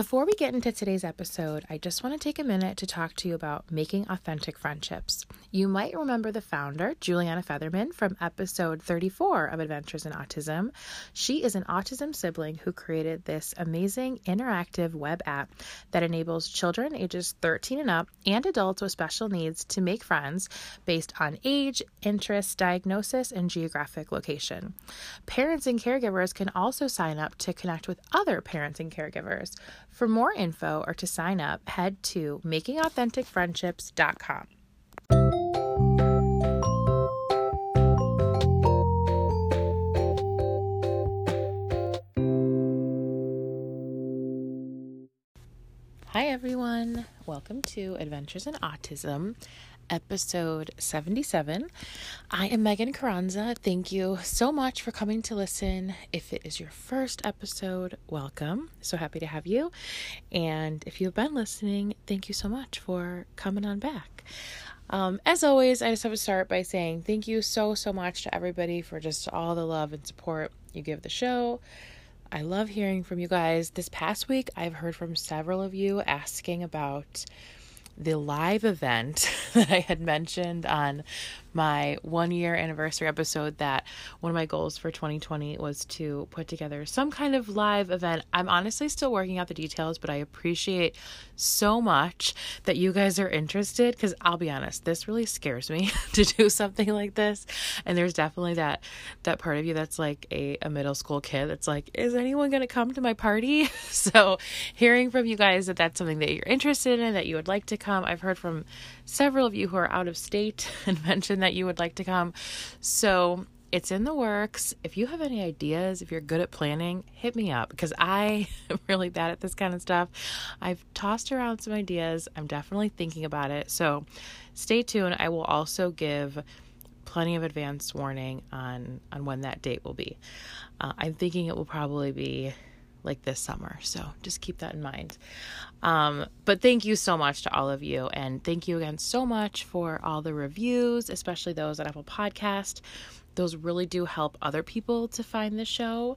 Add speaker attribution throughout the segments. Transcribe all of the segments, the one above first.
Speaker 1: Before we get into today's episode, I just want to take a minute to talk to you about making authentic friendships. You might remember the founder, Juliana Featherman, from episode 34 of Adventures in Autism. She is an autism sibling who created this amazing interactive web app that enables children ages 13 and up and adults with special needs to make friends based on age, interest, diagnosis, and geographic location. Parents and caregivers can also sign up to connect with other parents and caregivers. For more info or to sign up, head to makingauthenticfriendships.com. Hi, everyone. Welcome to Adventures in Autism episode 77. I am Megan Carranza. Thank you so much for coming to listen. If it is your first episode, welcome. So happy to have you. And if you've been listening, thank you so much for coming on back. Um, as always, I just have to start by saying thank you so, so much to everybody for just all the love and support you give the show. I love hearing from you guys. This past week, I've heard from several of you asking about the live event that I had mentioned on my one year anniversary episode that one of my goals for 2020 was to put together some kind of live event. I'm honestly still working out the details, but I appreciate so much that you guys are interested because I'll be honest, this really scares me to do something like this. And there's definitely that that part of you that's like a, a middle school kid that's like, is anyone going to come to my party? so hearing from you guys that that's something that you're interested in, that you would like to come. I've heard from several of you who are out of state and mentioned that you would like to come. So it's in the works. If you have any ideas, if you're good at planning, hit me up because I am really bad at this kind of stuff. I've tossed around some ideas. I'm definitely thinking about it. So stay tuned. I will also give plenty of advance warning on on when that date will be. Uh, I'm thinking it will probably be like this summer. So just keep that in mind. Um, but thank you so much to all of you. And thank you again so much for all the reviews, especially those at Apple Podcast. Those really do help other people to find the show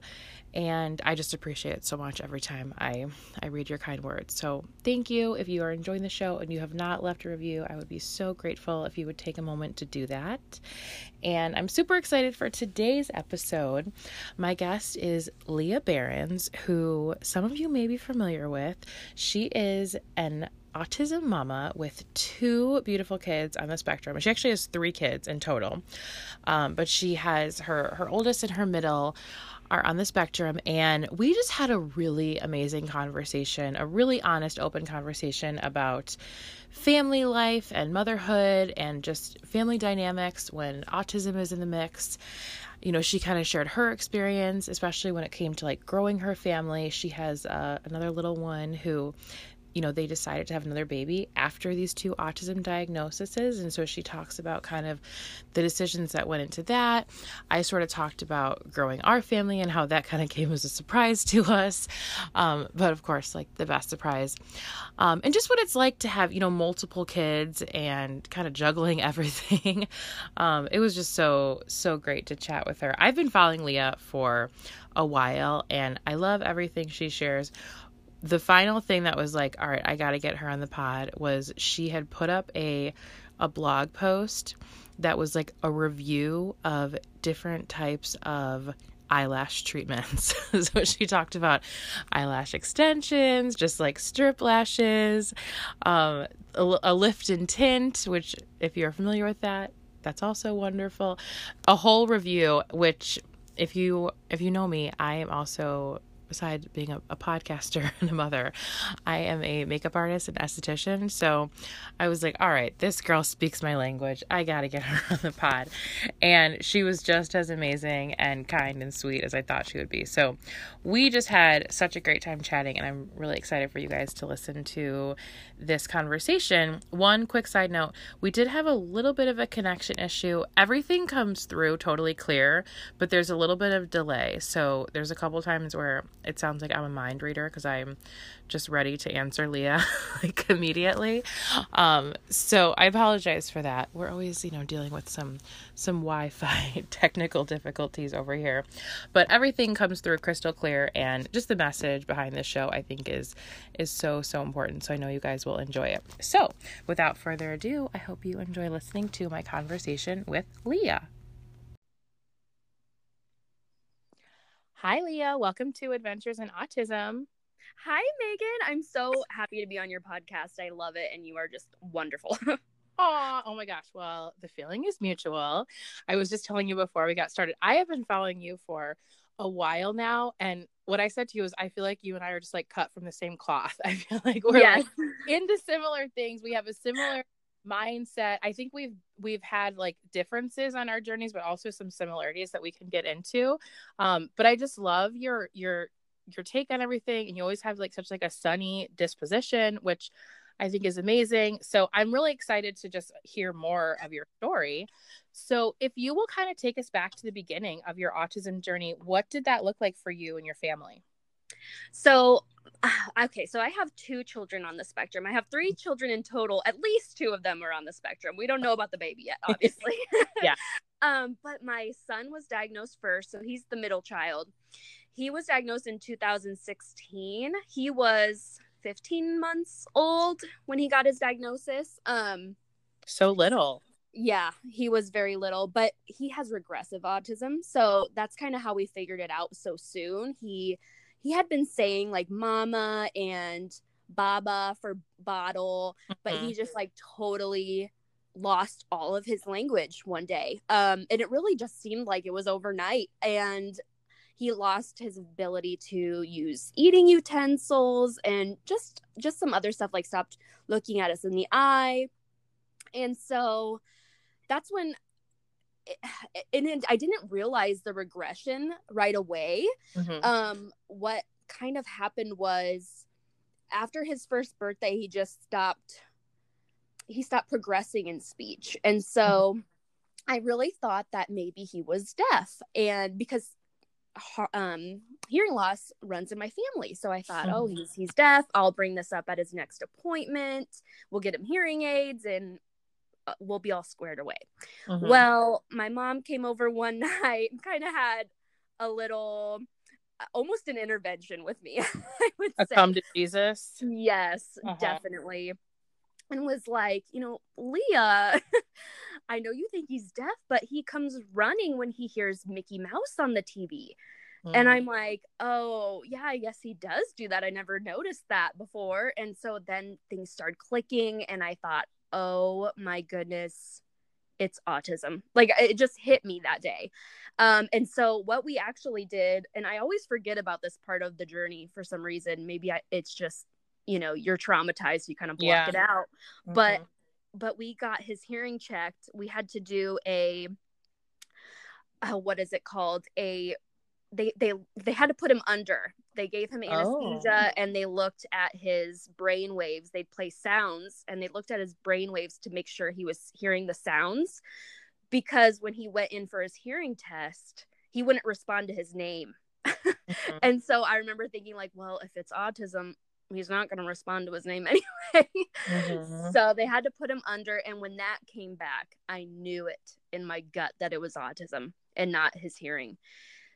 Speaker 1: and I just appreciate it so much every time I I read your kind words. So, thank you if you are enjoying the show and you have not left a review. I would be so grateful if you would take a moment to do that. And I'm super excited for today's episode. My guest is Leah Behrens, who some of you may be familiar with. She is an autism mama with two beautiful kids on the spectrum. She actually has three kids in total, um, but she has her her oldest and her middle are on the spectrum. And we just had a really amazing conversation, a really honest, open conversation about family life and motherhood and just family dynamics when autism is in the mix. You know, she kind of shared her experience, especially when it came to like growing her family. She has uh, another little one who you know, they decided to have another baby after these two autism diagnoses. And so she talks about kind of the decisions that went into that. I sort of talked about growing our family and how that kind of came as a surprise to us. Um, but of course, like the best surprise. Um, and just what it's like to have, you know, multiple kids and kind of juggling everything. um, it was just so, so great to chat with her. I've been following Leah for a while and I love everything she shares the final thing that was like, all right, I got to get her on the pod was she had put up a a blog post that was like a review of different types of eyelash treatments. so she talked about eyelash extensions, just like strip lashes, um, a, a lift and tint, which if you're familiar with that, that's also wonderful. A whole review, which if you if you know me, I am also besides being a, a, podcaster and a mother, I am a makeup artist and esthetician. So I was like, all right, this girl speaks my language. I got to get her on the pod. And she was just as amazing and kind and sweet as I thought she would be. So we just had such a great time chatting, and I'm really excited for you guys to listen to this conversation. One quick side note we did have a little bit of a connection issue. Everything comes through totally clear, but there's a little bit of delay. So there's a couple times where it sounds like I'm a mind reader because I'm just ready to answer Leah like immediately. Um, so I apologize for that. We're always, you know, dealing with some some Wi-Fi technical difficulties over here, but everything comes through crystal clear, and just the message behind this show I think is is so so important. So I know you guys will enjoy it. So without further ado, I hope you enjoy listening to my conversation with Leah. Hi, Leah. Welcome to Adventures in Autism.
Speaker 2: Hi, Megan. I'm so happy to be on your podcast. I love it, and you are just wonderful.
Speaker 1: Aw, oh my gosh. Well, the feeling is mutual. I was just telling you before we got started, I have been following you for a while now. And what I said to you is, I feel like you and I are just like cut from the same cloth. I feel like we're yes. like into similar things. We have a similar mindset i think we've we've had like differences on our journeys but also some similarities that we can get into. Um but i just love your your your take on everything and you always have like such like a sunny disposition which i think is amazing. So i'm really excited to just hear more of your story. So if you will kind of take us back to the beginning of your autism journey what did that look like for you and your family?
Speaker 2: So okay, so I have two children on the spectrum. I have three children in total. At least two of them are on the spectrum. We don't know about the baby yet, obviously.
Speaker 1: yeah.
Speaker 2: um, but my son was diagnosed first, so he's the middle child. He was diagnosed in 2016. He was 15 months old when he got his diagnosis. Um,
Speaker 1: so little.
Speaker 2: Yeah, he was very little, but he has regressive autism. So that's kind of how we figured it out so soon. He he had been saying like mama and baba for bottle, mm-hmm. but he just like totally lost all of his language one day. Um, and it really just seemed like it was overnight. And he lost his ability to use eating utensils and just just some other stuff like stopped looking at us in the eye and so that's when and I didn't realize the regression right away. Mm-hmm. Um, what kind of happened was after his first birthday, he just stopped. He stopped progressing in speech, and so mm-hmm. I really thought that maybe he was deaf, and because um, hearing loss runs in my family, so I thought, oh, mm-hmm. oh, he's he's deaf. I'll bring this up at his next appointment. We'll get him hearing aids, and we'll be all squared away. Mm-hmm. Well, my mom came over one night and kind of had a little uh, almost an intervention with me. I
Speaker 1: would a say. come to Jesus.
Speaker 2: Yes, uh-huh. definitely. And was like, you know, Leah, I know you think he's deaf, but he comes running when he hears Mickey Mouse on the TV. Mm. And I'm like, oh, yeah, I guess he does do that. I never noticed that before. And so then things started clicking, and I thought, oh my goodness, it's autism. Like it just hit me that day. Um, and so what we actually did, and I always forget about this part of the journey for some reason. Maybe I, it's just, you know, you're traumatized, you kind of block yeah. it out. Mm-hmm. But but we got his hearing checked. We had to do a uh, what is it called? A they they they had to put him under. They gave him anesthesia oh. and they looked at his brain waves. They'd play sounds and they looked at his brain waves to make sure he was hearing the sounds. Because when he went in for his hearing test, he wouldn't respond to his name. Mm-hmm. and so I remember thinking, like, well, if it's autism, he's not going to respond to his name anyway. Mm-hmm. So they had to put him under. And when that came back, I knew it in my gut that it was autism and not his hearing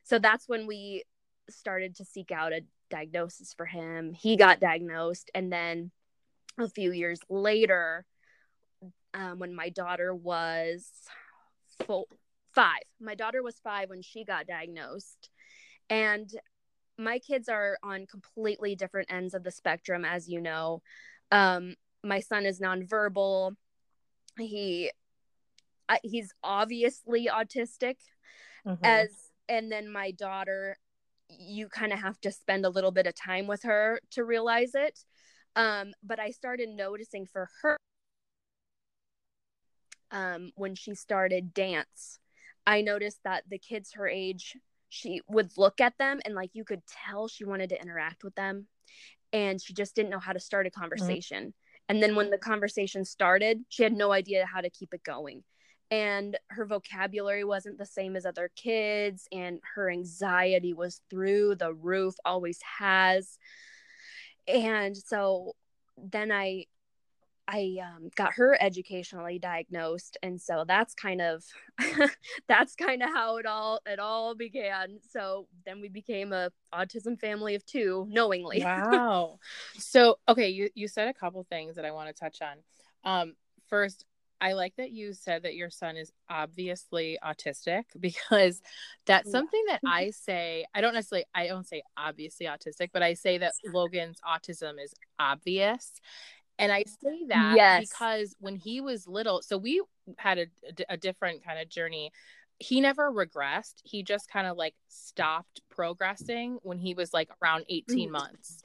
Speaker 2: so that's when we started to seek out a diagnosis for him. He got diagnosed, and then a few years later, um, when my daughter was full, five, my daughter was five when she got diagnosed, and my kids are on completely different ends of the spectrum, as you know. Um, my son is nonverbal. He he's obviously autistic, mm-hmm. as and then my daughter you kind of have to spend a little bit of time with her to realize it. Um, but I started noticing for her um, when she started dance, I noticed that the kids her age, she would look at them and like you could tell she wanted to interact with them and she just didn't know how to start a conversation. Mm-hmm. And then when the conversation started, she had no idea how to keep it going. And her vocabulary wasn't the same as other kids, and her anxiety was through the roof, always has. And so then I I um, got her educationally diagnosed, and so that's kind of that's kind of how it all it all began. So then we became a autism family of two, knowingly.
Speaker 1: wow. So okay, you you said a couple things that I want to touch on. Um, first, I like that you said that your son is obviously autistic because that's something that I say. I don't necessarily, I don't say obviously autistic, but I say that Logan's autism is obvious. And I say that yes. because when he was little, so we had a, a different kind of journey. He never regressed. He just kind of like stopped progressing when he was like around 18 mm. months.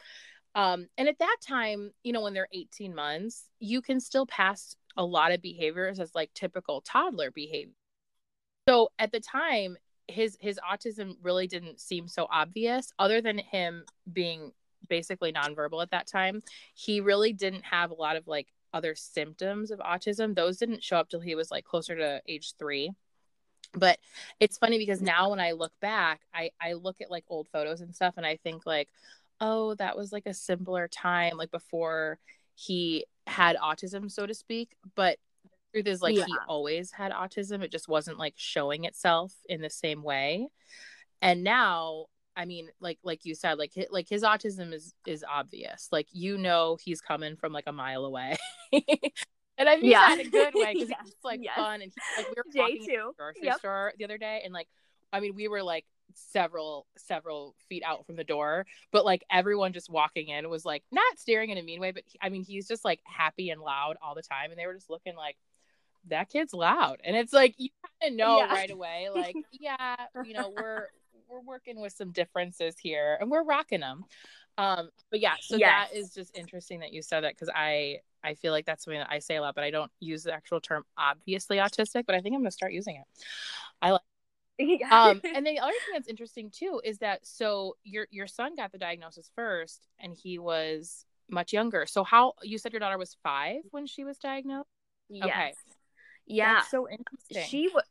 Speaker 1: Um, and at that time, you know, when they're 18 months, you can still pass a lot of behaviors as like typical toddler behavior. So at the time, his his autism really didn't seem so obvious other than him being basically nonverbal at that time, he really didn't have a lot of like other symptoms of autism. Those didn't show up till he was like closer to age three. But it's funny because now when I look back, I, I look at like old photos and stuff and I think like, oh, that was like a simpler time, like before he had autism, so to speak. But truth is like yeah. he always had autism. It just wasn't like showing itself in the same way. And now I mean, like like you said, like like his autism is is obvious. Like you know he's coming from like a mile away. and I mean yeah. that in a good way because yes. it's like yes. fun and he, like we were walking to the grocery yep. store the other day and like I mean we were like several several feet out from the door but like everyone just walking in was like not staring in a mean way but he, I mean he's just like happy and loud all the time and they were just looking like that kid's loud and it's like you kind of know yeah. right away like yeah you know we're we're working with some differences here and we're rocking them. Um, but yeah, so yes. that is just interesting that you said that because I I feel like that's something that I say a lot, but I don't use the actual term obviously autistic, but I think I'm gonna start using it. I like yeah. um and the other thing that's interesting too is that so your your son got the diagnosis first and he was much younger. So how you said your daughter was five when she was diagnosed?
Speaker 2: Yes. Okay. Yeah. That's so interesting. She was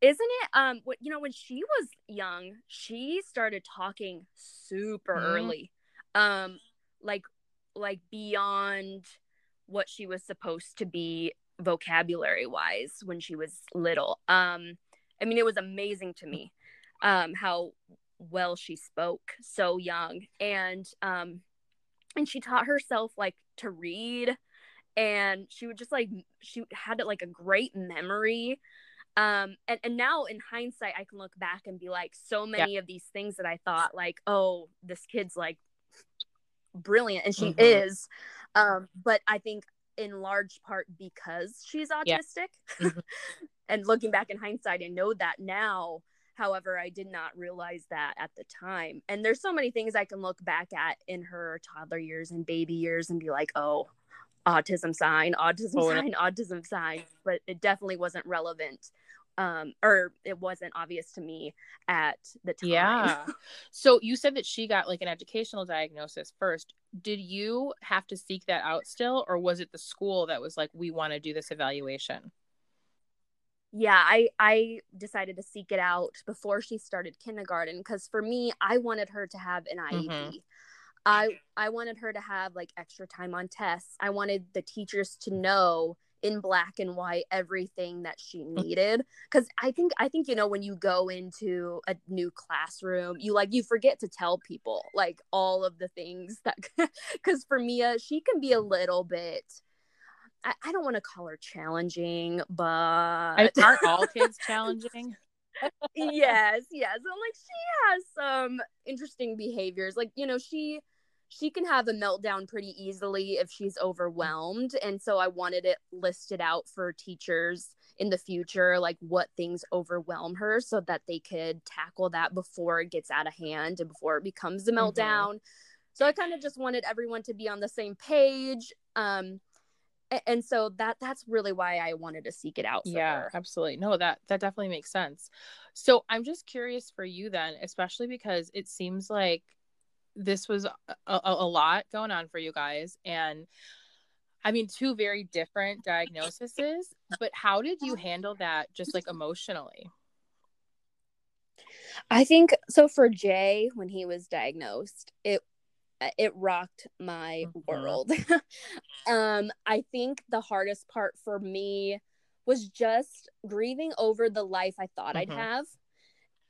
Speaker 2: isn't it um what you know when she was young she started talking super mm-hmm. early um like like beyond what she was supposed to be vocabulary wise when she was little um i mean it was amazing to me um how well she spoke so young and um and she taught herself like to read and she would just like she had like a great memory um and, and now in hindsight i can look back and be like so many yeah. of these things that i thought like oh this kid's like brilliant and she mm-hmm. is um but i think in large part because she's autistic yeah. mm-hmm. and looking back in hindsight i know that now however i did not realize that at the time and there's so many things i can look back at in her toddler years and baby years and be like oh autism sign autism oh, sign autism sign but it definitely wasn't relevant um or it wasn't obvious to me at the time.
Speaker 1: Yeah. So you said that she got like an educational diagnosis first. Did you have to seek that out still or was it the school that was like we want to do this evaluation
Speaker 2: yeah i i decided to seek it out before she started kindergarten because for me i wanted her to have an iep mm-hmm. i i wanted her to have like extra time on tests. I wanted the teachers to know in black and white everything that she mm. needed because i think i think you know when you go into a new classroom you like you forget to tell people like all of the things that because for mia she can be a little bit i, I don't want to call her challenging but
Speaker 1: aren't all kids challenging
Speaker 2: yes yes i'm like she has some interesting behaviors like you know she she can have a meltdown pretty easily if she's overwhelmed and so i wanted it listed out for teachers in the future like what things overwhelm her so that they could tackle that before it gets out of hand and before it becomes a mm-hmm. meltdown mm-hmm. so i kind of just wanted everyone to be on the same page um and so that that's really why i wanted to seek it out
Speaker 1: yeah her. absolutely no that that definitely makes sense so i'm just curious for you then especially because it seems like this was a, a, a lot going on for you guys and I mean, two very different diagnoses, but how did you handle that just like emotionally?
Speaker 2: I think so for Jay when he was diagnosed, it it rocked my mm-hmm. world. um I think the hardest part for me was just grieving over the life I thought mm-hmm. I'd have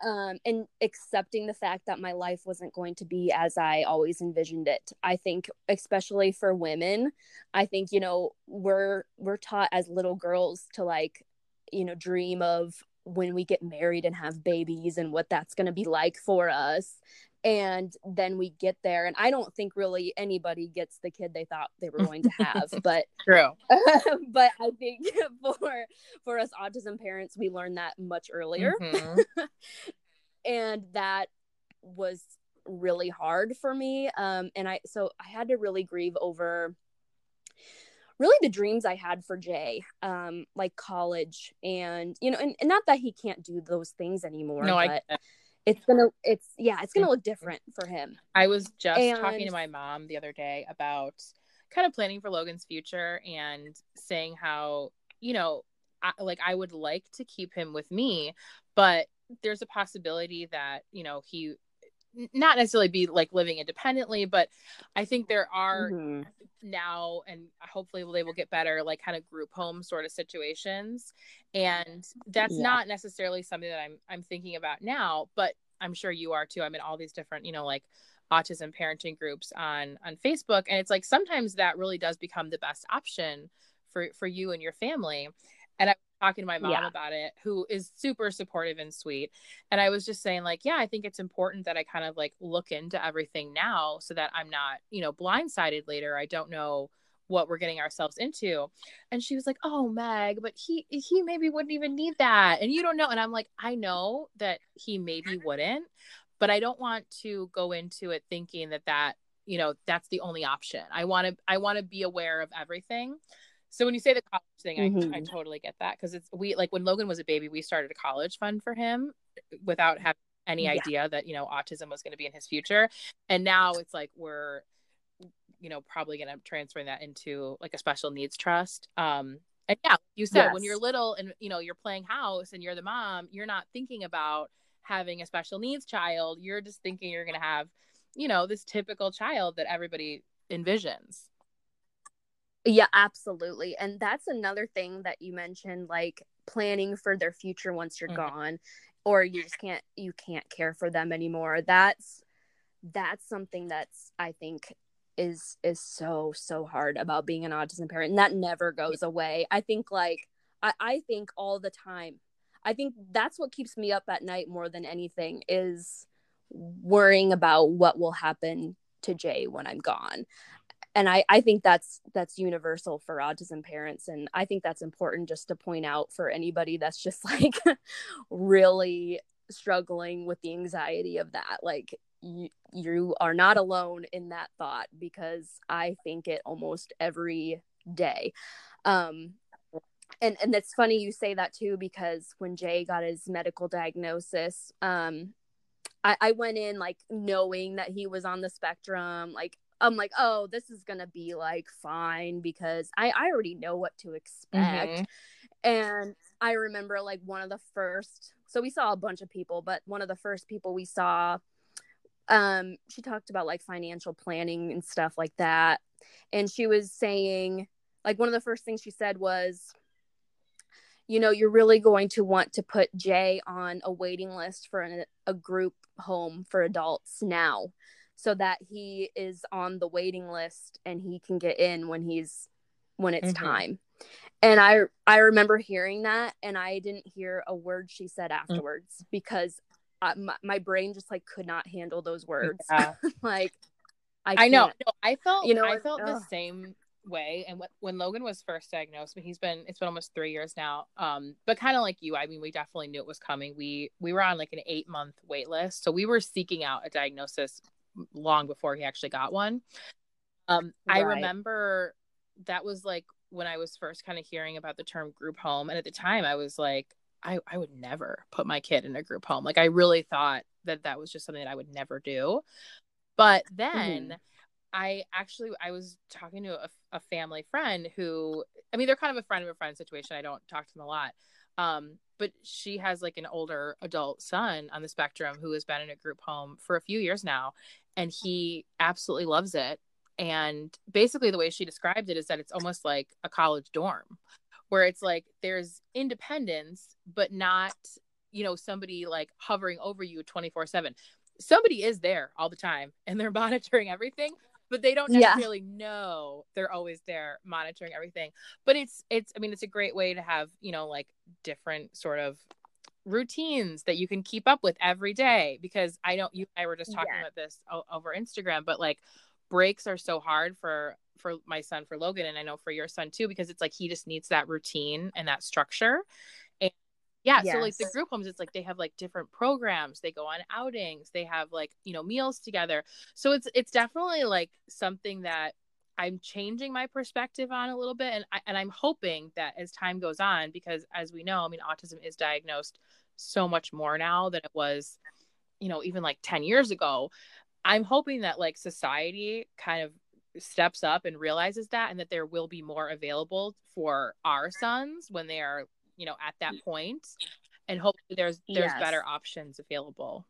Speaker 2: um, and accepting the fact that my life wasn't going to be as I always envisioned it. I think, especially for women, I think you know we're we're taught as little girls to like, you know, dream of when we get married and have babies and what that's going to be like for us and then we get there and i don't think really anybody gets the kid they thought they were going to have but
Speaker 1: true
Speaker 2: but i think for for us autism parents we learned that much earlier mm-hmm. and that was really hard for me um and i so i had to really grieve over really the dreams I had for Jay, um, like college and you know, and, and not that he can't do those things anymore. No, but I it's gonna it's yeah it's gonna look different for him.
Speaker 1: I was just and... talking to my mom the other day about kind of planning for logan's future and saying how you know I, like i would like to keep him with me but there's a possibility that you know he not necessarily be like living independently but i think there are mm-hmm. now and hopefully they will get better like kind of group home sort of situations and that's yeah. not necessarily something that i'm i'm thinking about now but i'm sure you are too i'm in all these different you know like autism parenting groups on on facebook and it's like sometimes that really does become the best option for for you and your family and I talking to my mom yeah. about it, who is super supportive and sweet. And I was just saying, like, yeah, I think it's important that I kind of like look into everything now so that I'm not, you know, blindsided later. I don't know what we're getting ourselves into. And she was like, Oh, Meg, but he he maybe wouldn't even need that. And you don't know. And I'm like, I know that he maybe mm-hmm. wouldn't, but I don't want to go into it thinking that that, you know, that's the only option. I want to I want to be aware of everything. So when you say the college thing, mm-hmm. I, I totally get that because it's we like when Logan was a baby, we started a college fund for him without having any yeah. idea that you know autism was going to be in his future, and now it's like we're you know probably going to transfer that into like a special needs trust. Um, and yeah, you said yes. when you're little and you know you're playing house and you're the mom, you're not thinking about having a special needs child. You're just thinking you're going to have you know this typical child that everybody envisions.
Speaker 2: Yeah, absolutely. And that's another thing that you mentioned like planning for their future once you're mm-hmm. gone or you just can't you can't care for them anymore. That's that's something that's I think is is so so hard about being an autism parent and that never goes away. I think like I, I think all the time. I think that's what keeps me up at night more than anything is worrying about what will happen to Jay when I'm gone and I, I think that's that's universal for autism parents. And i think that's important just to point out for anybody that's just like really struggling with the anxiety of that. Like you, you are not alone in that thought because i think it almost every day. Um and and it's funny you say that too because when jay got his medical diagnosis um I, I went in like knowing that he was on the spectrum like I'm like, oh, this is gonna be like fine because I I already know what to expect. Mm-hmm. And I remember like one of the first, so we saw a bunch of people, but one of the first people we saw, um, she talked about like financial planning and stuff like that, and she was saying like one of the first things she said was you know, you're really going to want to put Jay on a waiting list for an, a group home for adults now so that he is on the waiting list and he can get in when he's when it's mm-hmm. time and i i remember hearing that and i didn't hear a word she said mm. afterwards mm-hmm. because I, my, my, brain just like could not handle those words yeah. like
Speaker 1: I, I know. No, I felt you know I felt the same way and when logan was first diagnosed I mean, he's been it's been almost three years now um but kind of like you i mean we definitely knew it was coming we we were on like an eight month wait list so we were seeking out a diagnosis long before he actually got one um right. i remember that was like when i was first kind of hearing about the term group home and at the time i was like I, I would never put my kid in a group home. Like I really thought that that was just something that I would never do. But then mm-hmm. I actually I was talking to a, a, family friend who I mean they're kind of a friend of a friend situation. I don't talk to them a lot. Um, but she has like an older adult son on the spectrum who has been in a group home for a few years now and he absolutely loves it. And basically the way she described it is that it's almost like a college dorm where it's like there's independence but not you know somebody like hovering over you 24 7 somebody is there all the time and they're monitoring everything but they don't necessarily yeah. know they're always there monitoring everything but it's it's i mean it's a great way to have you know like different sort of routines that you can keep up with every day because i don't you i were just talking yeah. about this o- over instagram but like breaks are so hard for for my son for logan and i know for your son too because it's like he just needs that routine and that structure and yeah yes. so like the group homes it's like they have like different programs they go on outings they have like you know meals together so it's it's definitely like something that i'm changing my perspective on a little bit and I, and i'm hoping that as time goes on because as we know i mean autism is diagnosed so much more now than it was you know even like 10 years ago i'm hoping that like society kind of steps up and realizes that and that there will be more available for our sons when they are you know at that point and hopefully there's there's yes. better options available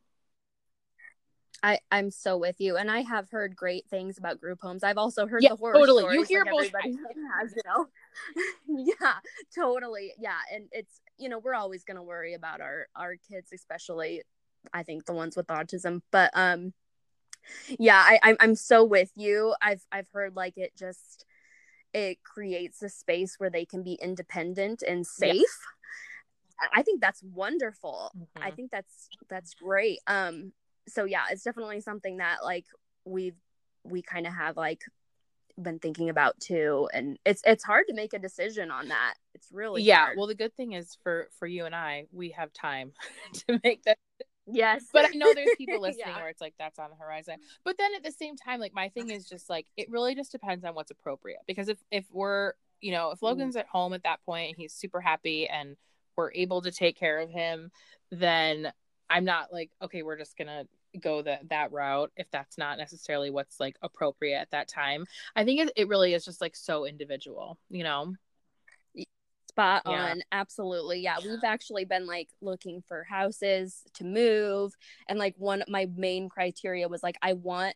Speaker 2: I, I'm so with you, and I have heard great things about group homes. I've also heard yeah, the horror totally. Stories, you hear like everybody has, you know. yeah, totally. Yeah, and it's you know we're always gonna worry about our our kids, especially I think the ones with autism. But um, yeah, I I'm I'm so with you. I've I've heard like it just it creates a space where they can be independent and safe. Yes. I think that's wonderful. Mm-hmm. I think that's that's great. Um so yeah, it's definitely something that like we've we kind of have like been thinking about too and it's it's hard to make a decision on that it's really
Speaker 1: yeah
Speaker 2: hard.
Speaker 1: well the good thing is for for you and i we have time to make that
Speaker 2: Yes.
Speaker 1: But I know there's people listening yeah. where it's like that's on the horizon. But then at the same time, like my thing is just like it really just depends on what's appropriate. Because if if we're you know, if mm-hmm. Logan's at home at that point and he's super happy and we're able to take care of him, then I'm not like, okay, we're just gonna go that that route if that's not necessarily what's like appropriate at that time. I think it, it really is just like so individual, you know
Speaker 2: spot yeah. on absolutely yeah we've actually been like looking for houses to move and like one of my main criteria was like i want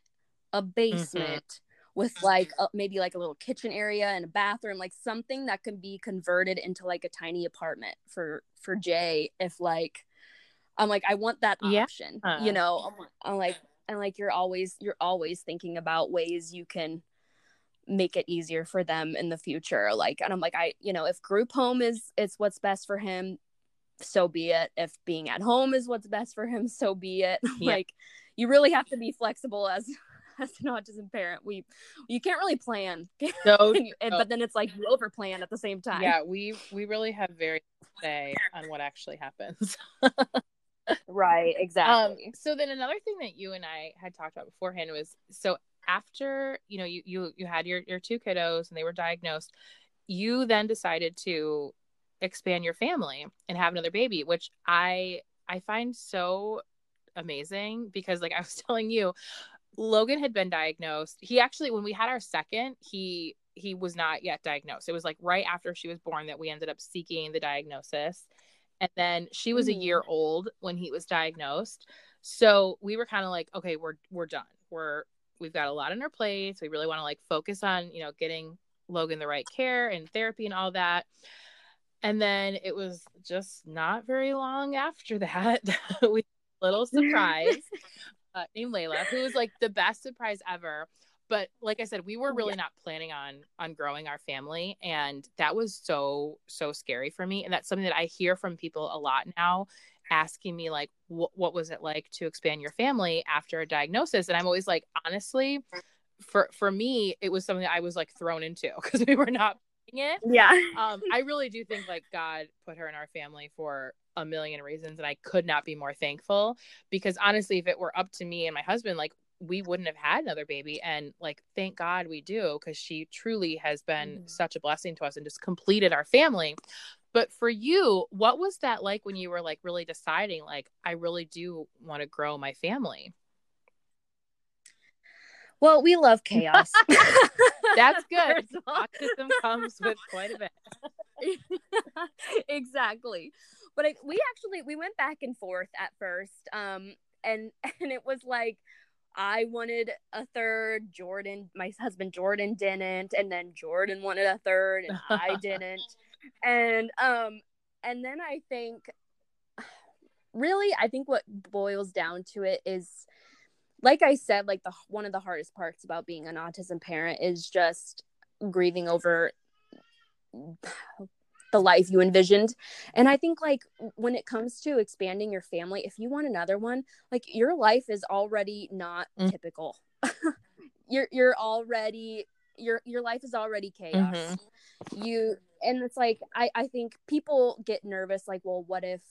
Speaker 2: a mm-hmm. basement mm-hmm. with like a, maybe like a little kitchen area and a bathroom like something that can be converted into like a tiny apartment for for jay if like i'm like i want that option yeah. you uh-huh. know I'm, I'm like and like you're always you're always thinking about ways you can make it easier for them in the future like and i'm like i you know if group home is it's what's best for him so be it. If being at home is what's best for him so be it. Yeah. like you really have to be flexible as as an autism parent. We you can't really plan no, you, no. but then it's like you over plan at the same time.
Speaker 1: Yeah we we really have very say on what actually happens
Speaker 2: right exactly.
Speaker 1: um, so then another thing that you and i had talked about beforehand was so after you know you you you had your your two kiddos and they were diagnosed you then decided to expand your family and have another baby which i i find so amazing because like i was telling you logan had been diagnosed. He actually when we had our second he he was not yet diagnosed. It was like right after she was born that we ended up seeking the diagnosis and then she was mm. a year mm. old when he was diagnosed so we were kind of like okay we're we're done we're we've got a lot on our plates. We really want to like focus on, you know, getting Logan the right care and therapy and all that. And then it was just not very long after that, we little surprise uh, named Layla, who was like the best surprise ever. But like I said, we were really yeah. not planning on on growing our family, and that was so so scary for me. And that's something that I hear from people a lot now asking me like what was it like to expand your family after a diagnosis and i'm always like honestly for for me it was something i was like thrown into because we were not it
Speaker 2: yeah
Speaker 1: um i really do think like god put her in our family for a million reasons and i could not be more thankful because honestly if it were up to me and my husband like we wouldn't have had another baby and like thank god we do because she truly has been mm-hmm. such a blessing to us and just completed our family but for you what was that like when you were like really deciding like i really do want to grow my family
Speaker 2: well, we love chaos.
Speaker 1: That's good. Autism comes with quite a bit.
Speaker 2: exactly. But I, we actually we went back and forth at first. Um and and it was like I wanted a third, Jordan, my husband Jordan didn't, and then Jordan wanted a third and I didn't. and um and then I think really I think what boils down to it is like I said, like the one of the hardest parts about being an autism parent is just grieving over the life you envisioned. And I think like when it comes to expanding your family, if you want another one, like your life is already not mm-hmm. typical. you're you're already your your life is already chaos. Mm-hmm. You and it's like I I think people get nervous like, well, what if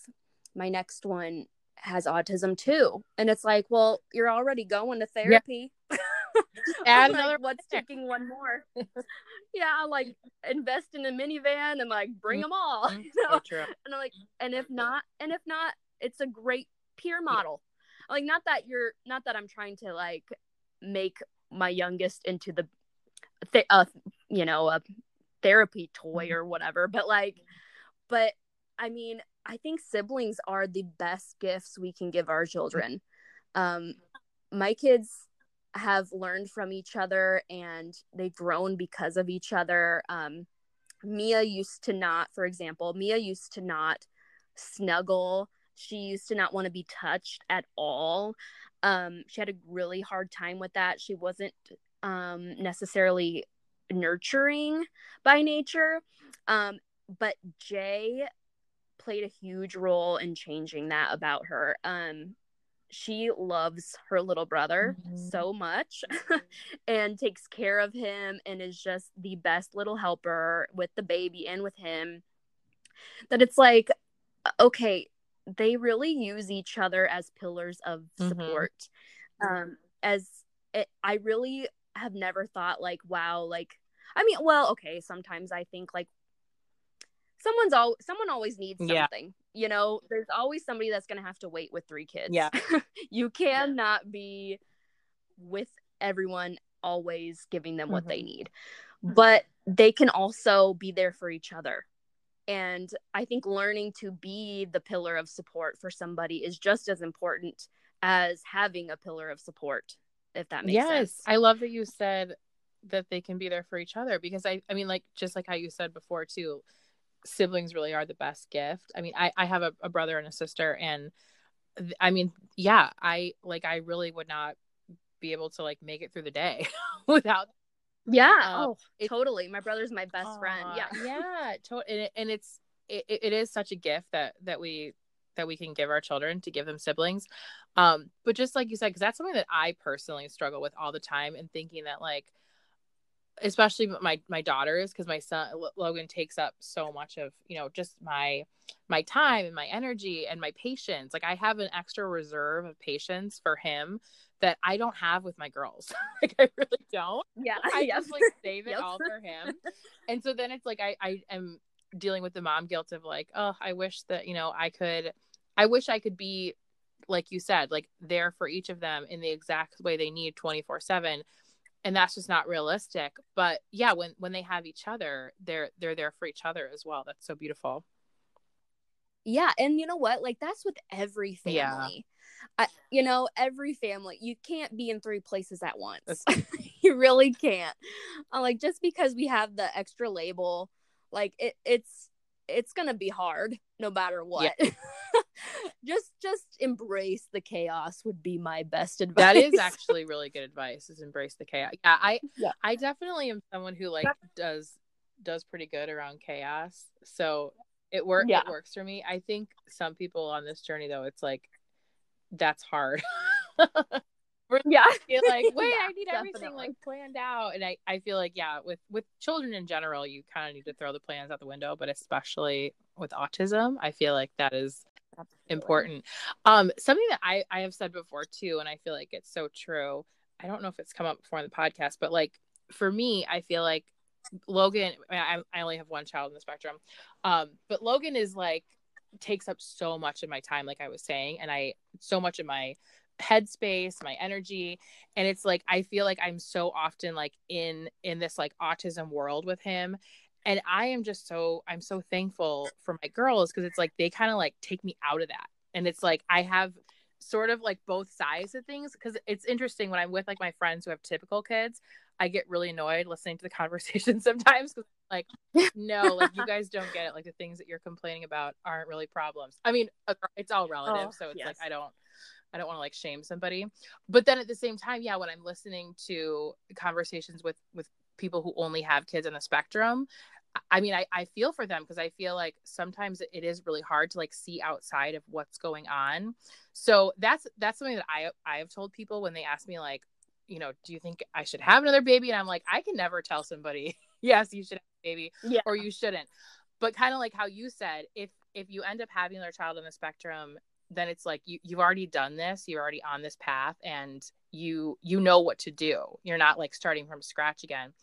Speaker 2: my next one has autism too. And it's like, well, you're already going to therapy. Yeah. Add another like, what's taking one more? yeah, like invest in a minivan and like bring them all. You know? And I'm like, and if not, and if not, it's a great peer model. Yeah. Like, not that you're, not that I'm trying to like make my youngest into the, th- uh, you know, a therapy toy mm-hmm. or whatever, but like, but I mean, I think siblings are the best gifts we can give our children. Um, my kids have learned from each other and they've grown because of each other. Um, Mia used to not, for example, Mia used to not snuggle. She used to not want to be touched at all. Um, she had a really hard time with that. She wasn't um, necessarily nurturing by nature. Um, but Jay played a huge role in changing that about her. Um, she loves her little brother mm-hmm. so much and takes care of him and is just the best little helper with the baby and with him. That it's like, okay, they really use each other as pillars of mm-hmm. support. Mm-hmm. Um, as it, I really have never thought like, wow, like, I mean, well, okay, sometimes I think like, someone's all someone always needs something. Yeah. You know, there's always somebody that's gonna have to wait with three kids.
Speaker 1: Yeah.
Speaker 2: you cannot be with everyone always giving them what mm-hmm. they need. But they can also be there for each other. And I think learning to be the pillar of support for somebody is just as important as having a pillar of support, if that makes yes, sense. Yes.
Speaker 1: I love that you said that they can be there for each other because I I mean like just like how you said before too siblings really are the best gift. I mean, I, I have a, a brother and a sister, and th- I mean, yeah, I like, I really would not be able to like make it through the day without.
Speaker 2: Yeah. Uh, oh, it, totally. My brother's my best uh, friend. Yeah.
Speaker 1: Yeah. To- and, it, and it's, it, it is such a gift that, that we, that we can give our children to give them siblings. Um, but just like you said, because that's something that I personally struggle with all the time and thinking that like, especially my my daughters because my son Logan takes up so much of you know just my my time and my energy and my patience. Like I have an extra reserve of patience for him that I don't have with my girls. Like I really don't.
Speaker 2: Yeah
Speaker 1: I yep. just like save it all for him. And so then it's like I I am dealing with the mom guilt of like oh I wish that you know I could I wish I could be like you said like there for each of them in the exact way they need 24 7 and that's just not realistic but yeah when when they have each other they're they're there for each other as well. That's so beautiful.
Speaker 2: Yeah and you know what? Like that's with every family. Yeah. I, you know every family you can't be in three places at once. You really can't. Uh, like just because we have the extra label like it, it's it's gonna be hard no matter what yeah. just just embrace the chaos would be my best advice
Speaker 1: that is actually really good advice is embrace the chaos yeah i yeah. i definitely am someone who like does does pretty good around chaos so it works yeah. it works for me i think some people on this journey though it's like that's hard
Speaker 2: yeah Yeah.
Speaker 1: You're like, wait,
Speaker 2: Yeah,
Speaker 1: I need everything like planned out. And I, I feel like, yeah, with with children in general, you kind of need to throw the plans out the window, but especially with autism, I feel like that is important. Um, something that I, I have said before too, and I feel like it's so true. I don't know if it's come up before in the podcast, but like for me, I feel like Logan, I, I only have one child in the spectrum. Um, but Logan is like takes up so much of my time, like I was saying, and I so much of my headspace, my energy. And it's like I feel like I'm so often like in in this like autism world with him. And I am just so I'm so thankful for my girls because it's like they kind of like take me out of that. And it's like I have sort of like both sides of things because it's interesting when I'm with like my friends who have typical kids, I get really annoyed listening to the conversation sometimes because like no, like you guys don't get it. Like the things that you're complaining about aren't really problems. I mean, uh, it's all relative,
Speaker 2: Oh,
Speaker 1: so it's
Speaker 2: yes.
Speaker 1: like I don't I don't want to like shame somebody. But then at the same time, yeah, when I'm listening to conversations with with people who only have kids on the spectrum, I- mean, I, I feel for them because I feel like sometimes it is really hard to like see outside of what's going on. So that's that's something that I I have told people when they ask me like, you know, do you think I should have another baby? And I'm like, I can never tell somebody, yes, you should have a baby
Speaker 2: Yeah.
Speaker 1: or you shouldn't. But kind of like how you said, if if you end up having another child on the spectrum, then it's like you you've already done this, you're already on this path, and you you know what to do. You're not like starting from scratch again.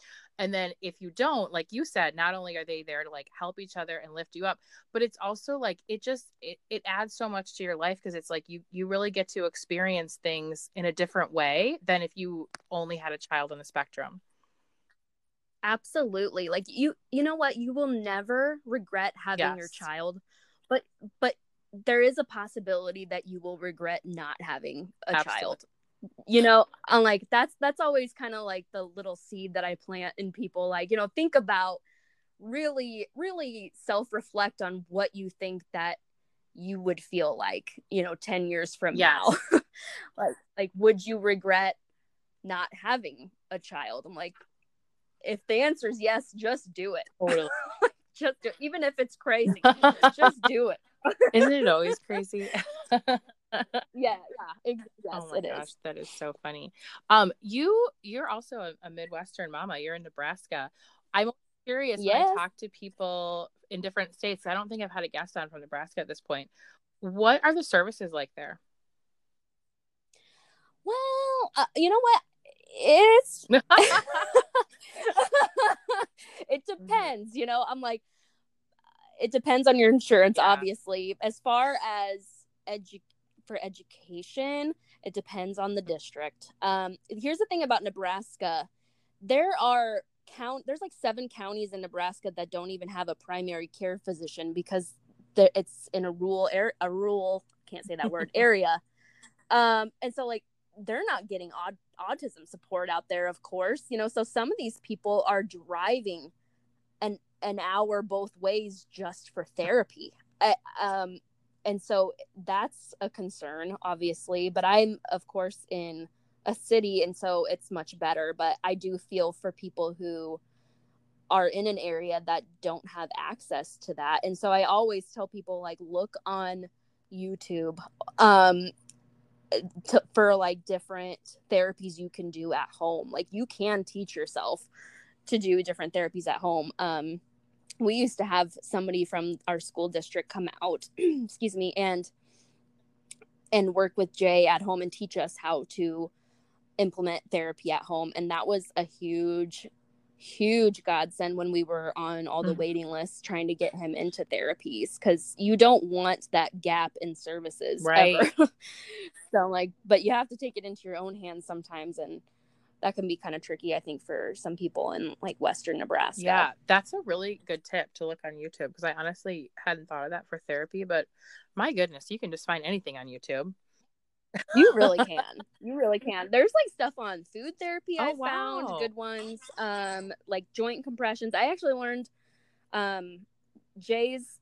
Speaker 1: And then if you don't, like you said, not only are they there to like help each other and lift you up, but it's also like it just it, it adds so much to your life because it's like you you really get to experience things in a different way than if you only had a child on the spectrum.
Speaker 2: absolutely like you you know what you will never regret having your child but but there is a possibility that you will regret not having a
Speaker 1: Absolutely.
Speaker 2: child you know and like that's that's always kind of like the little seed that i plant in people like you know think about really really self-reflect on what you think that you would feel like you know 10 years from
Speaker 1: Yes.
Speaker 2: now like like would you regret not having a child i'm like if the answer is yes just do it
Speaker 1: Totally.
Speaker 2: just do even if it's crazy just do it
Speaker 1: Isn't it always crazy?
Speaker 2: yeah yeah ex- yes
Speaker 1: oh my
Speaker 2: it is.
Speaker 1: gosh, that is so funny. Um, you you're also a, a Midwestern mama. You're in Nebraska. I'm curious when
Speaker 2: Yes.
Speaker 1: I talk to people in different states. I don't think I've had a guest on from Nebraska at this point. What are the services like there?
Speaker 2: well uh, you know what it's it depends you know i'm like it depends on your insurance
Speaker 1: Yeah.
Speaker 2: obviously. As far as edu- for education it depends on the district. Um here's the thing about nebraska. There are count there's like seven counties in nebraska that don't even have a primary care physician because it's in a rural air a rural can't say that word area. Um and so like they're not getting aut- autism support out there of course you know so some of these people are driving an an hour both ways just for therapy. I, um and so that's a concern obviously but i'm of course in a city and so it's much better but i do feel for people who are in an area that don't have access to that. And so i always tell people like look on youtube um to, for like different therapies you can do at home. Like you can teach yourself to do different therapies at home. Um we used to have somebody from our school district come out excuse me and and work with jay at home and teach us how to implement therapy at home. And that was a huge huge godsend when we were on all the
Speaker 1: Mhm.
Speaker 2: waiting lists trying to get him into therapies because you don't want that gap in services
Speaker 1: Right.
Speaker 2: ever. so like but you have to take it into your own hands sometimes and that can be kind of tricky i think for some people in like western nebraska
Speaker 1: Yeah, that's a really good tip to look on YouTube because I honestly hadn't thought of that for therapy, but my goodness, you can just find anything on YouTube.
Speaker 2: You really can. You really can. There's like stuff on food therapy
Speaker 1: Oh,
Speaker 2: i found
Speaker 1: wow.
Speaker 2: good ones um like joint compressions. I actually learned um jay's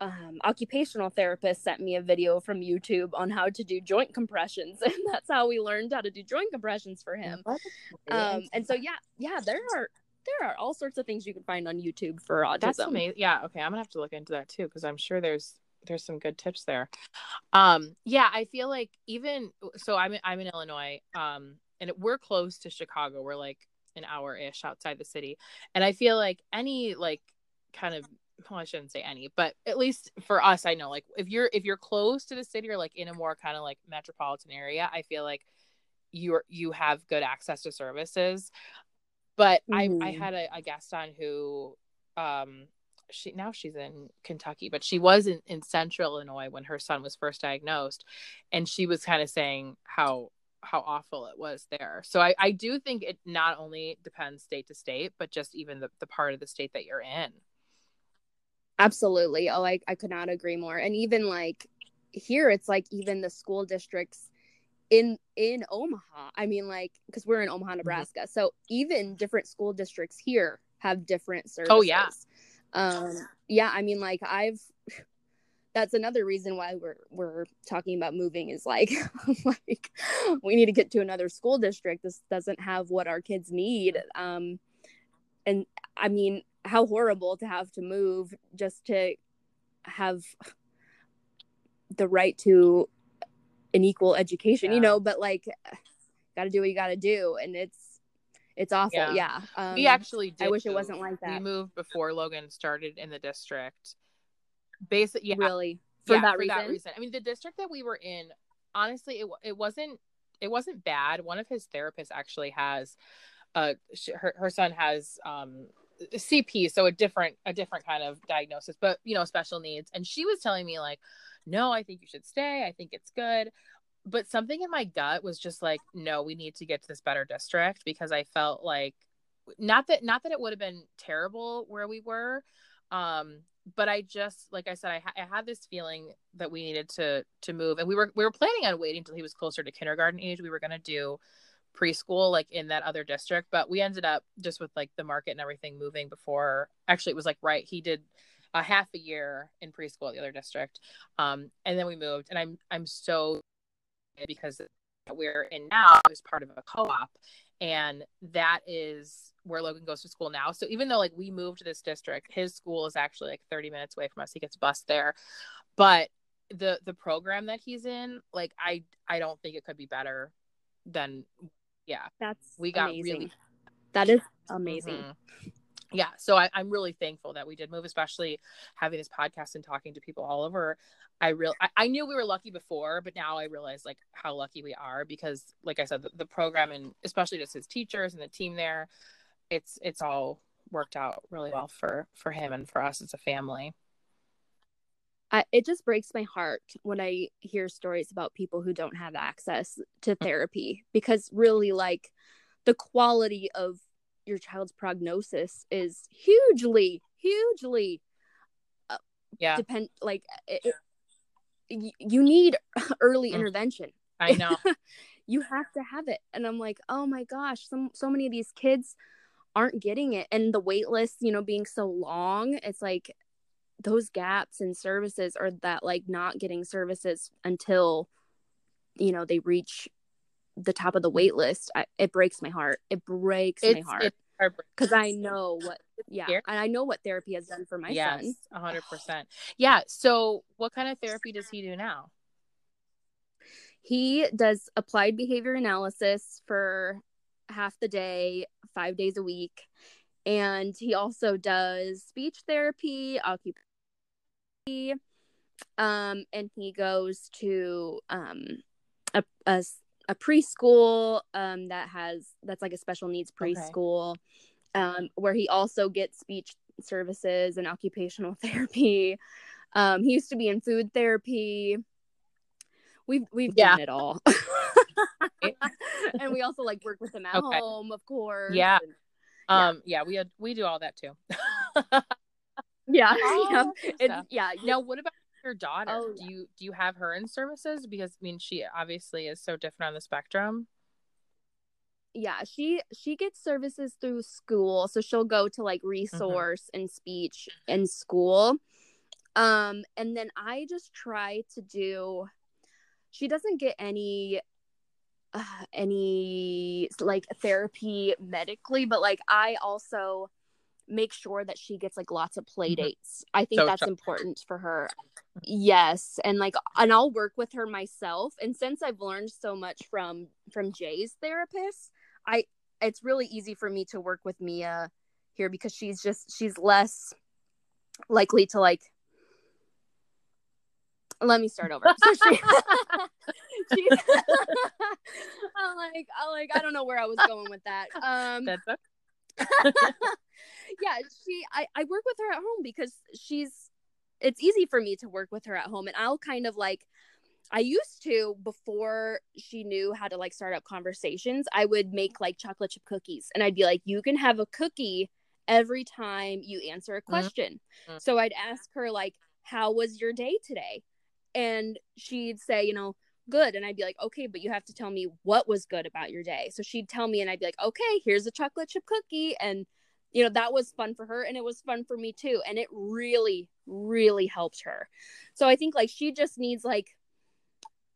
Speaker 2: um occupational therapist sent me a video from youtube on how to do joint compressions and that's how we learned how to do joint compressions for him. Um and so yeah yeah there are there are all sorts of things you can find on youtube for autism.
Speaker 1: That's amazing. Yeah, okay, I'm gonna have to look into that too because I'm sure there's there's some good tips there. Um, yeah, I feel like even so, I'm I'm in Illinois, um, and we're close to Chicago. We're like an hour ish outside the city, and I feel like any like kind of well, I shouldn't say any, but at least for us, I know like if you're if you're close to the city or like in a more kind of like metropolitan area, I feel like you're you have good access to services. But mm-hmm. I I had a, a guest on who um she now she's in Kentucky, but she was in, in central Illinois when her son was first diagnosed. And she was kind of saying how how awful it was there. So I, I do think it not only depends state to state, but just even the, the part of the state that you're in.
Speaker 2: Absolutely. Oh, I, I could not agree more. And even like here, it's like even the school districts in in Omaha. I mean, like because we're in Omaha, mm-hmm. Nebraska, mm-hmm. so even different school districts here have different services.
Speaker 1: Oh yeah,
Speaker 2: um, yeah. I mean, like I've. That's another reason why we're we're talking about moving is like like we need to get to another school district. This doesn't have what our kids need. Um, and I mean, how horrible to have to move just to have the right to an equal education yeah. you know but like got to do what you got to do and it's it's awful yeah, yeah.
Speaker 1: Um, we actually did.
Speaker 2: i wish
Speaker 1: move.
Speaker 2: it wasn't like that
Speaker 1: we moved before logan started in the district basically yeah
Speaker 2: really
Speaker 1: for, yeah, that, for reason? that reason i mean the district that we were in honestly it, it wasn't it wasn't bad one of his therapists actually has uh her, her son has um CP, so a different a different kind of diagnosis, but you know, special needs. And she was telling me like, no, I think you should stay. I think it's good. But something in my gut was just like, no, we need to get to this better district because I felt like not that not that it would have been terrible where we were, um, but I just like I said, I, ha- I had this feeling that we needed to to move, and we were we were planning on waiting until he was closer to kindergarten age. We were gonna do preschool like in that other district but we ended up just with like the market and everything moving before actually it was like right he did a half a year in preschool at the other district um and then we moved and i'm i'm so because we're in now is part of a co-op and that is where logan goes to school now. So even though like we moved to this district his school is actually like 30 minutes away from us. He gets bused there. But the the program that he's in like i i don't think it could be better than yeah.
Speaker 2: That's
Speaker 1: we got amazing. really
Speaker 2: that is amazing.
Speaker 1: mm-hmm. Yeah so I, i'm really thankful that we did move especially having this podcast and talking to people all over i real I, I, knew we were lucky before but now i realize like how lucky we are because like i said the, the program and especially just his teachers and the team there it's it's all worked out really well for for him and for us as a family
Speaker 2: I, it just breaks my heart when I hear stories about people who don't have access to mm. therapy because really like the quality of your child's prognosis is hugely hugely
Speaker 1: uh, yeah.
Speaker 2: depend like it, it, you need early mm. intervention.
Speaker 1: I know.
Speaker 2: You have to have it. And i'm like oh my gosh some so many of these kids aren't getting it. And the wait list you know being so long it's like those gaps in services or that like not getting services until you know they reach the top of the wait list I, it breaks my heart. It breaks it's, my heart because i know what yeah and i know what therapy has done for my son. yes,
Speaker 1: son 100% yeah so what kind of therapy does he do now?
Speaker 2: He does applied behavior analysis for half the day five days a week and he also does speech therapy occupational um and he goes to um a, a, a preschool um that has that's like a special needs preschool okay. um where he also gets speech services and occupational therapy um he used to be in food therapy we've we've yeah. done it all and we also like work with him at okay. home of course
Speaker 1: yeah and, um, yeah, we had we do all that too.
Speaker 2: yeah, yeah. It's, yeah.
Speaker 1: Now, what about your daughter? Oh, do you do you have her in services? Because I mean, she obviously is so different on the spectrum.
Speaker 2: Yeah, she she gets services through school, so she'll go to like mm-hmm. resource mm-hmm. and speech in school. Um, and then I just try to do. She doesn't get any uh, any like therapy medically, but like I also make sure that she gets like lots of play mm-hmm. dates. I think
Speaker 1: so
Speaker 2: that's important for her. Yes, and like and I'll work with her myself. And since I've learned so much from from Jay's therapist, I it's really easy for me to work with Mia here because she's just she's less likely to like let me start over. So she, I'm like, I'm like, I don't know where I was going with that. Um, That's okay. yeah, she, I, I work with her at home because she's, it's easy for me to work with her at home, and I'll kind of like, I used to before she knew how to like start up conversations. I would make like chocolate chip cookies, and I'd be like, you can have a cookie every time you answer a mm-hmm. question. Mm-hmm. So I'd ask her like, how was your day today? and she'd say, you know, good. And I'd be like, okay, but you have to tell me what was good about your day. So she'd tell me, and I'd be like, okay, here's a chocolate chip cookie. And, you know, that was fun for her. And it was fun for me too. And it really, really helped her. So I think like she just needs like,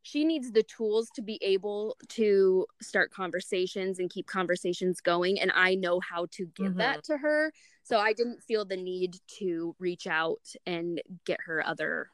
Speaker 2: she needs the tools to be able to start conversations and keep conversations going. And I know how to give mm-hmm. that to her. So I didn't feel the need to reach out and get her other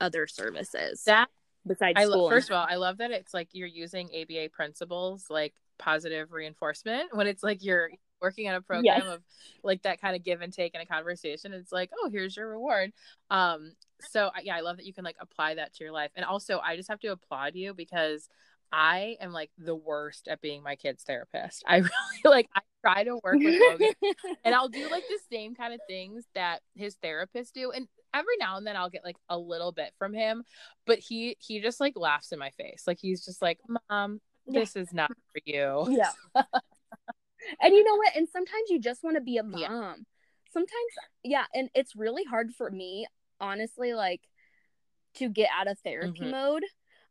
Speaker 2: other services
Speaker 1: that
Speaker 2: besides
Speaker 1: I lo- first of all i love that it's like you're using aba principles like positive reinforcement when it's like you're working on a program yes. of like that kind of give and take in a conversation it's like oh here's your reward um so yeah i love that you can like apply that to your life and also i just have to applaud you because I am like the worst at being my kid's therapist. I really like I try to work with Logan and I'll do like the same kind of things that his therapists do. And every now and then I'll get like a little bit from him, but he he just like laughs in my face. Like he's just like, "Mom, this yeah. is not for you."
Speaker 2: Yeah. and you know what? And sometimes you just want to be a mom. Yeah. Sometimes yeah, and it's really hard for me honestly like to get out of therapy mm-hmm. mode.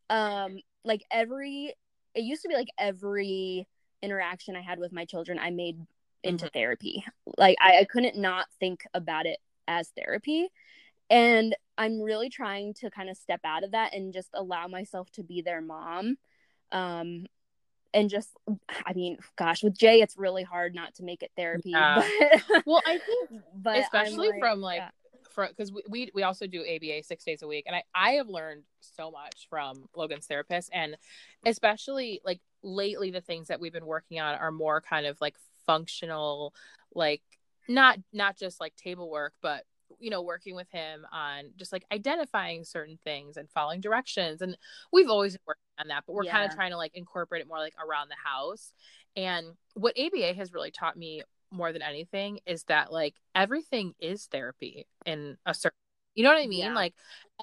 Speaker 2: Um like every it used to be like every interaction I had with my children I made into mm-hmm. therapy. Like I, I couldn't not think about it as therapy. And I'm really trying to kind of step out of that and just allow myself to be their mom. Um and just I mean, gosh, with Jay it's really hard not to make it therapy. Yeah.
Speaker 1: But, well, I think but especially like, from like yeah because we, we we also do ABA six days a week, and I I have learned so much from Logan's therapist, and especially like lately, the things that we've been working on are more kind of like functional, like not not just like table work, but you know working with him on just like identifying certain things and following directions and we've always been working on that but we're yeah. kind of trying to like incorporate it more like around the house and what aba has really taught me more than anything is that like everything is therapy in a certain you know what I mean? Yeah. Like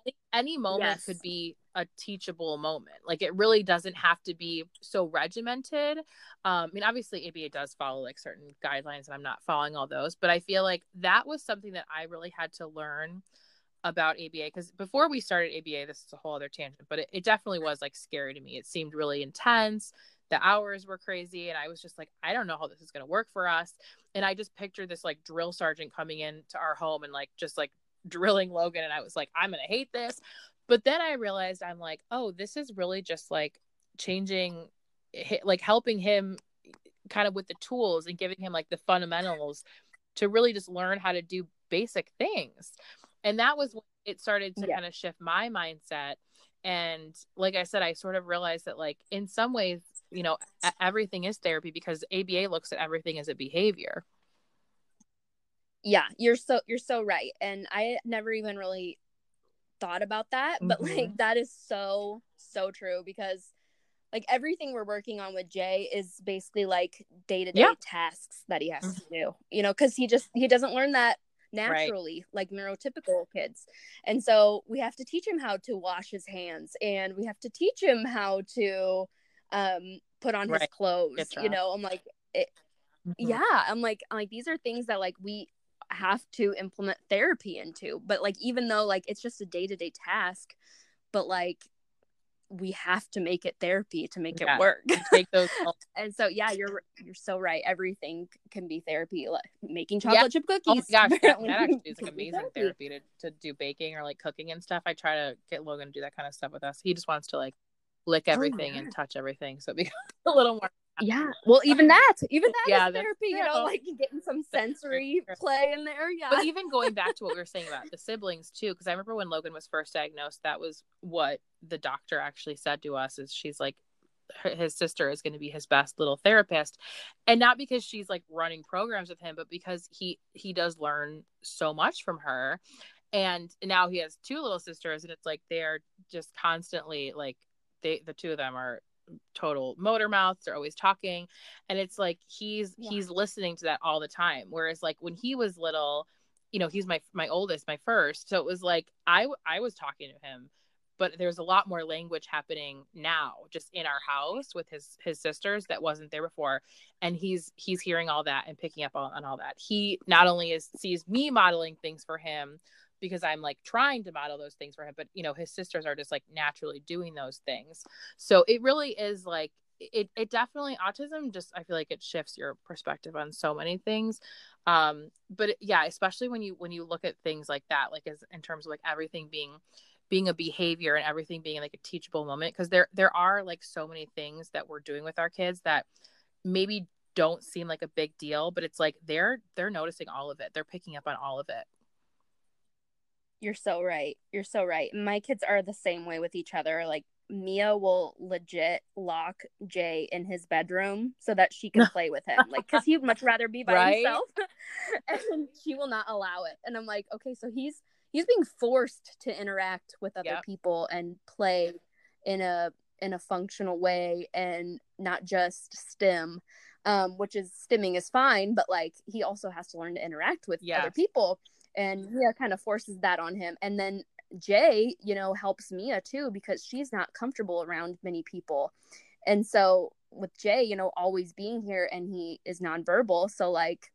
Speaker 1: any, any moment yes. could be a teachable moment. Like it really doesn't have to be so regimented. Um, I mean, obviously ABA does follow like certain guidelines, and I'm not following all those, but I feel like that was something that I really had to learn about ABA because before we started ABA, this is a whole other tangent, but it, it definitely was like scary to me. It seemed really intense the hours were crazy and i was just like i don't know how this is going to work for us and i just pictured this like drill sergeant coming in to our home and like just like drilling logan and i was like i'm going to hate this but then i realized i'm like oh this is really just like changing like helping him kind of with the tools and giving him like the fundamentals to really just learn how to do basic things. And that was when it started to yeah. kind of shift my mindset. And like i said i sort of realized that like in some ways you know everything is therapy because aba looks at everything as a behavior.
Speaker 2: Yeah you're so you're so right. And i never even really thought about that mm-hmm. but like that is so so true because like everything we're working on with jay is basically like day-to-day yeah. tasks that he has mm-hmm. to do you know because he just he doesn't learn that naturally right. like neurotypical kids and so we have to teach him how to wash his hands and we have to teach him how to um put on right. his clothes you know i'm like it, mm-hmm. yeah i'm like I'm like these are things that like we have to implement therapy into but like even though like it's just a day-to-day task but like we have to make it therapy to make yeah, it work. Take those and so yeah, you're you're so right. Everything can be therapy. Like making chocolate oh yeah. chip cookies. Oh
Speaker 1: gosh, that, that actually is like amazing therapy. therapy to, to do baking or like cooking and stuff. I try to get Logan to do that kind of stuff with us. He just wants to like lick oh, everything oh, and touch everything. So it becomes a little more
Speaker 2: Yeah. Well, even that, even that yeah, is therapy, you know, like getting some sensory play in there. Yeah.
Speaker 1: But even going back to what we were saying about the siblings too, because I remember when Logan was first diagnosed, that was what the doctor actually said to us is she's like, his sister is going to be his best little therapist and not because she's like running programs with him but because he he does learn so much from her and now he has two little sisters and it's like they're just constantly like they the two of them are total motor mouths they're always talking. And it's like he's yeah. he's listening to that all the time. Whereas like when he was little you know he's my my oldest my first. So it was like i i was talking to him but there's a lot more language happening now just in our house with his his sisters that wasn't there before. And he's he's hearing all that and picking up on, on all that. He not only is sees me modeling things for him because I'm like trying to model those things for him. But you know, his sisters are just like naturally doing those things. So it really is like it it definitely autism just I feel like it shifts your perspective on so many things. Um, but yeah, especially when you when you look at things like that, like as in terms of like everything being being a behavior and everything being like a teachable moment because there there are like so many things that we're doing with our kids that maybe don't seem like a big deal but it's like they're they're noticing all of it they're picking up on all of it
Speaker 2: you're so right. You're so right. My kids are the same way with each other. Like Mia will legit lock Jay in his bedroom so that she can play with him. Like, because he'd much rather be by right? himself, and she will not allow it. And I'm like, okay, so he's he's being forced to interact with other yep. people and play in a in a functional way and not just stim. Um, which is stimming is fine, but like he also has to learn to interact with yes. other people and Mia kind of forces that on him and then Jay, you know, helps Mia too because she's not comfortable around many people. And so with Jay, you know, always being here and he is nonverbal, so like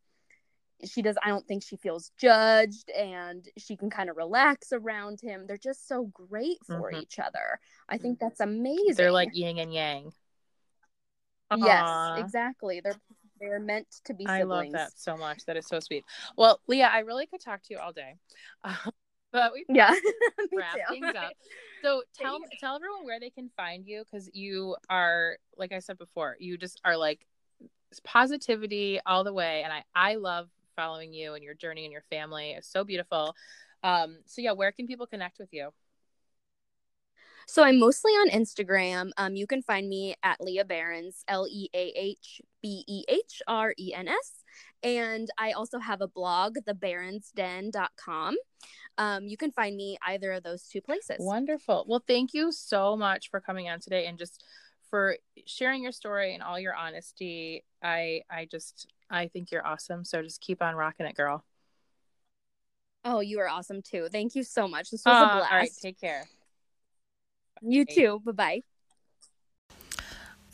Speaker 2: she does I don't think she feels judged and she can kind of relax around him. They're just so great for mm-hmm. each other. I think that's amazing.
Speaker 1: They're like yin and yang.
Speaker 2: Yes, exactly. They're they're meant to be siblings. I love
Speaker 1: that so much. That is so sweet. Well, Leah, I really could talk to you all day. Um, but we
Speaker 2: yeah
Speaker 1: wrap things up. So tell tell everyone where they can find you because you are like I said before, you just are like positivity all the way, and I I love following you and your journey and your family. It's so beautiful. Um, so yeah, where can people connect with you?
Speaker 2: So I'm mostly on Instagram. Um, you can find me at Leah Behrens, L E A H B E H R E N S. And I also have a blog, thebehrensden.com. Um, you can find me either of those two places.
Speaker 1: Wonderful. Well, thank you so much for coming on today and just for sharing your story and all your honesty. I I just I think you're awesome. So just keep on rocking it, girl.
Speaker 2: Oh, you are awesome too. Thank you so much. This was uh, a blast. All right,
Speaker 1: take care.
Speaker 2: You too. Bye bye.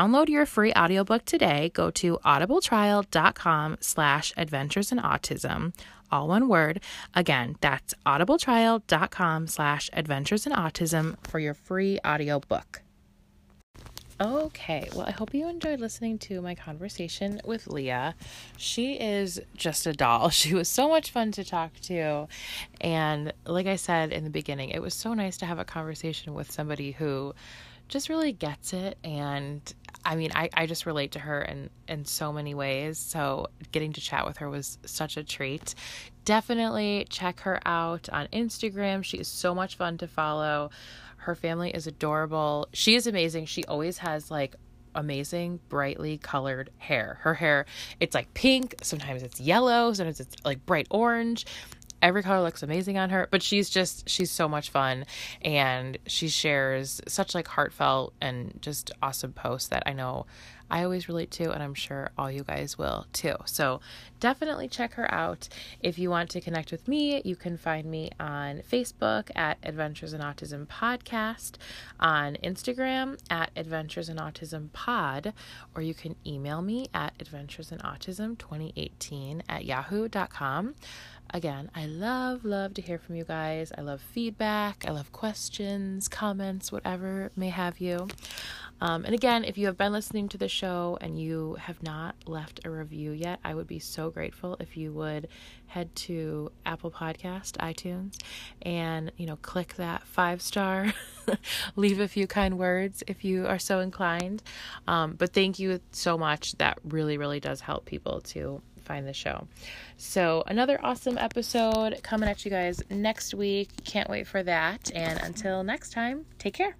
Speaker 1: download your free audiobook today, go to audibletrial.com slash adventures in autism all one word. Again, that's audibletrial.com slash adventures in autism for your free audiobook. Okay, well, I hope you enjoyed listening to my conversation with Leah. She is just a doll. She was so much fun to talk to. And like I said in the beginning, it was so nice to have a conversation with somebody who just really gets it. And I mean, I, I just relate to her in, in so many ways. So getting to chat with her was such a treat. Definitely check her out on Instagram. She is so much fun to follow. Her family is adorable. She is amazing. She always has like amazing, brightly colored hair. Her hair, it's like pink, sometimes it's yellow, sometimes it's like bright orange. Every color looks amazing on her, but she's just she's so much fun. And she shares such like heartfelt and just awesome posts that I know I always relate to, and I'm sure all you guys will too. So definitely check her out. If you want to connect with me, you can find me on Facebook at Adventures in Autism Podcast, on Instagram at Adventures in Autism Pod, or you can email me at Adventures in Autism 2018 at yahoo.com. Again, I love, love to hear from you guys. I love feedback. I love questions, comments, whatever may have you. Um, and again, if you have been listening to the show and you have not left a review yet, I would be so grateful if you would head to Apple Podcast, iTunes, and you know, click that five star, leave a few kind words if you are so inclined. Um, but thank you so much. That really, really does help people to find the show. So, another awesome episode coming at you guys next week. Can't wait for that. And until next time, take care.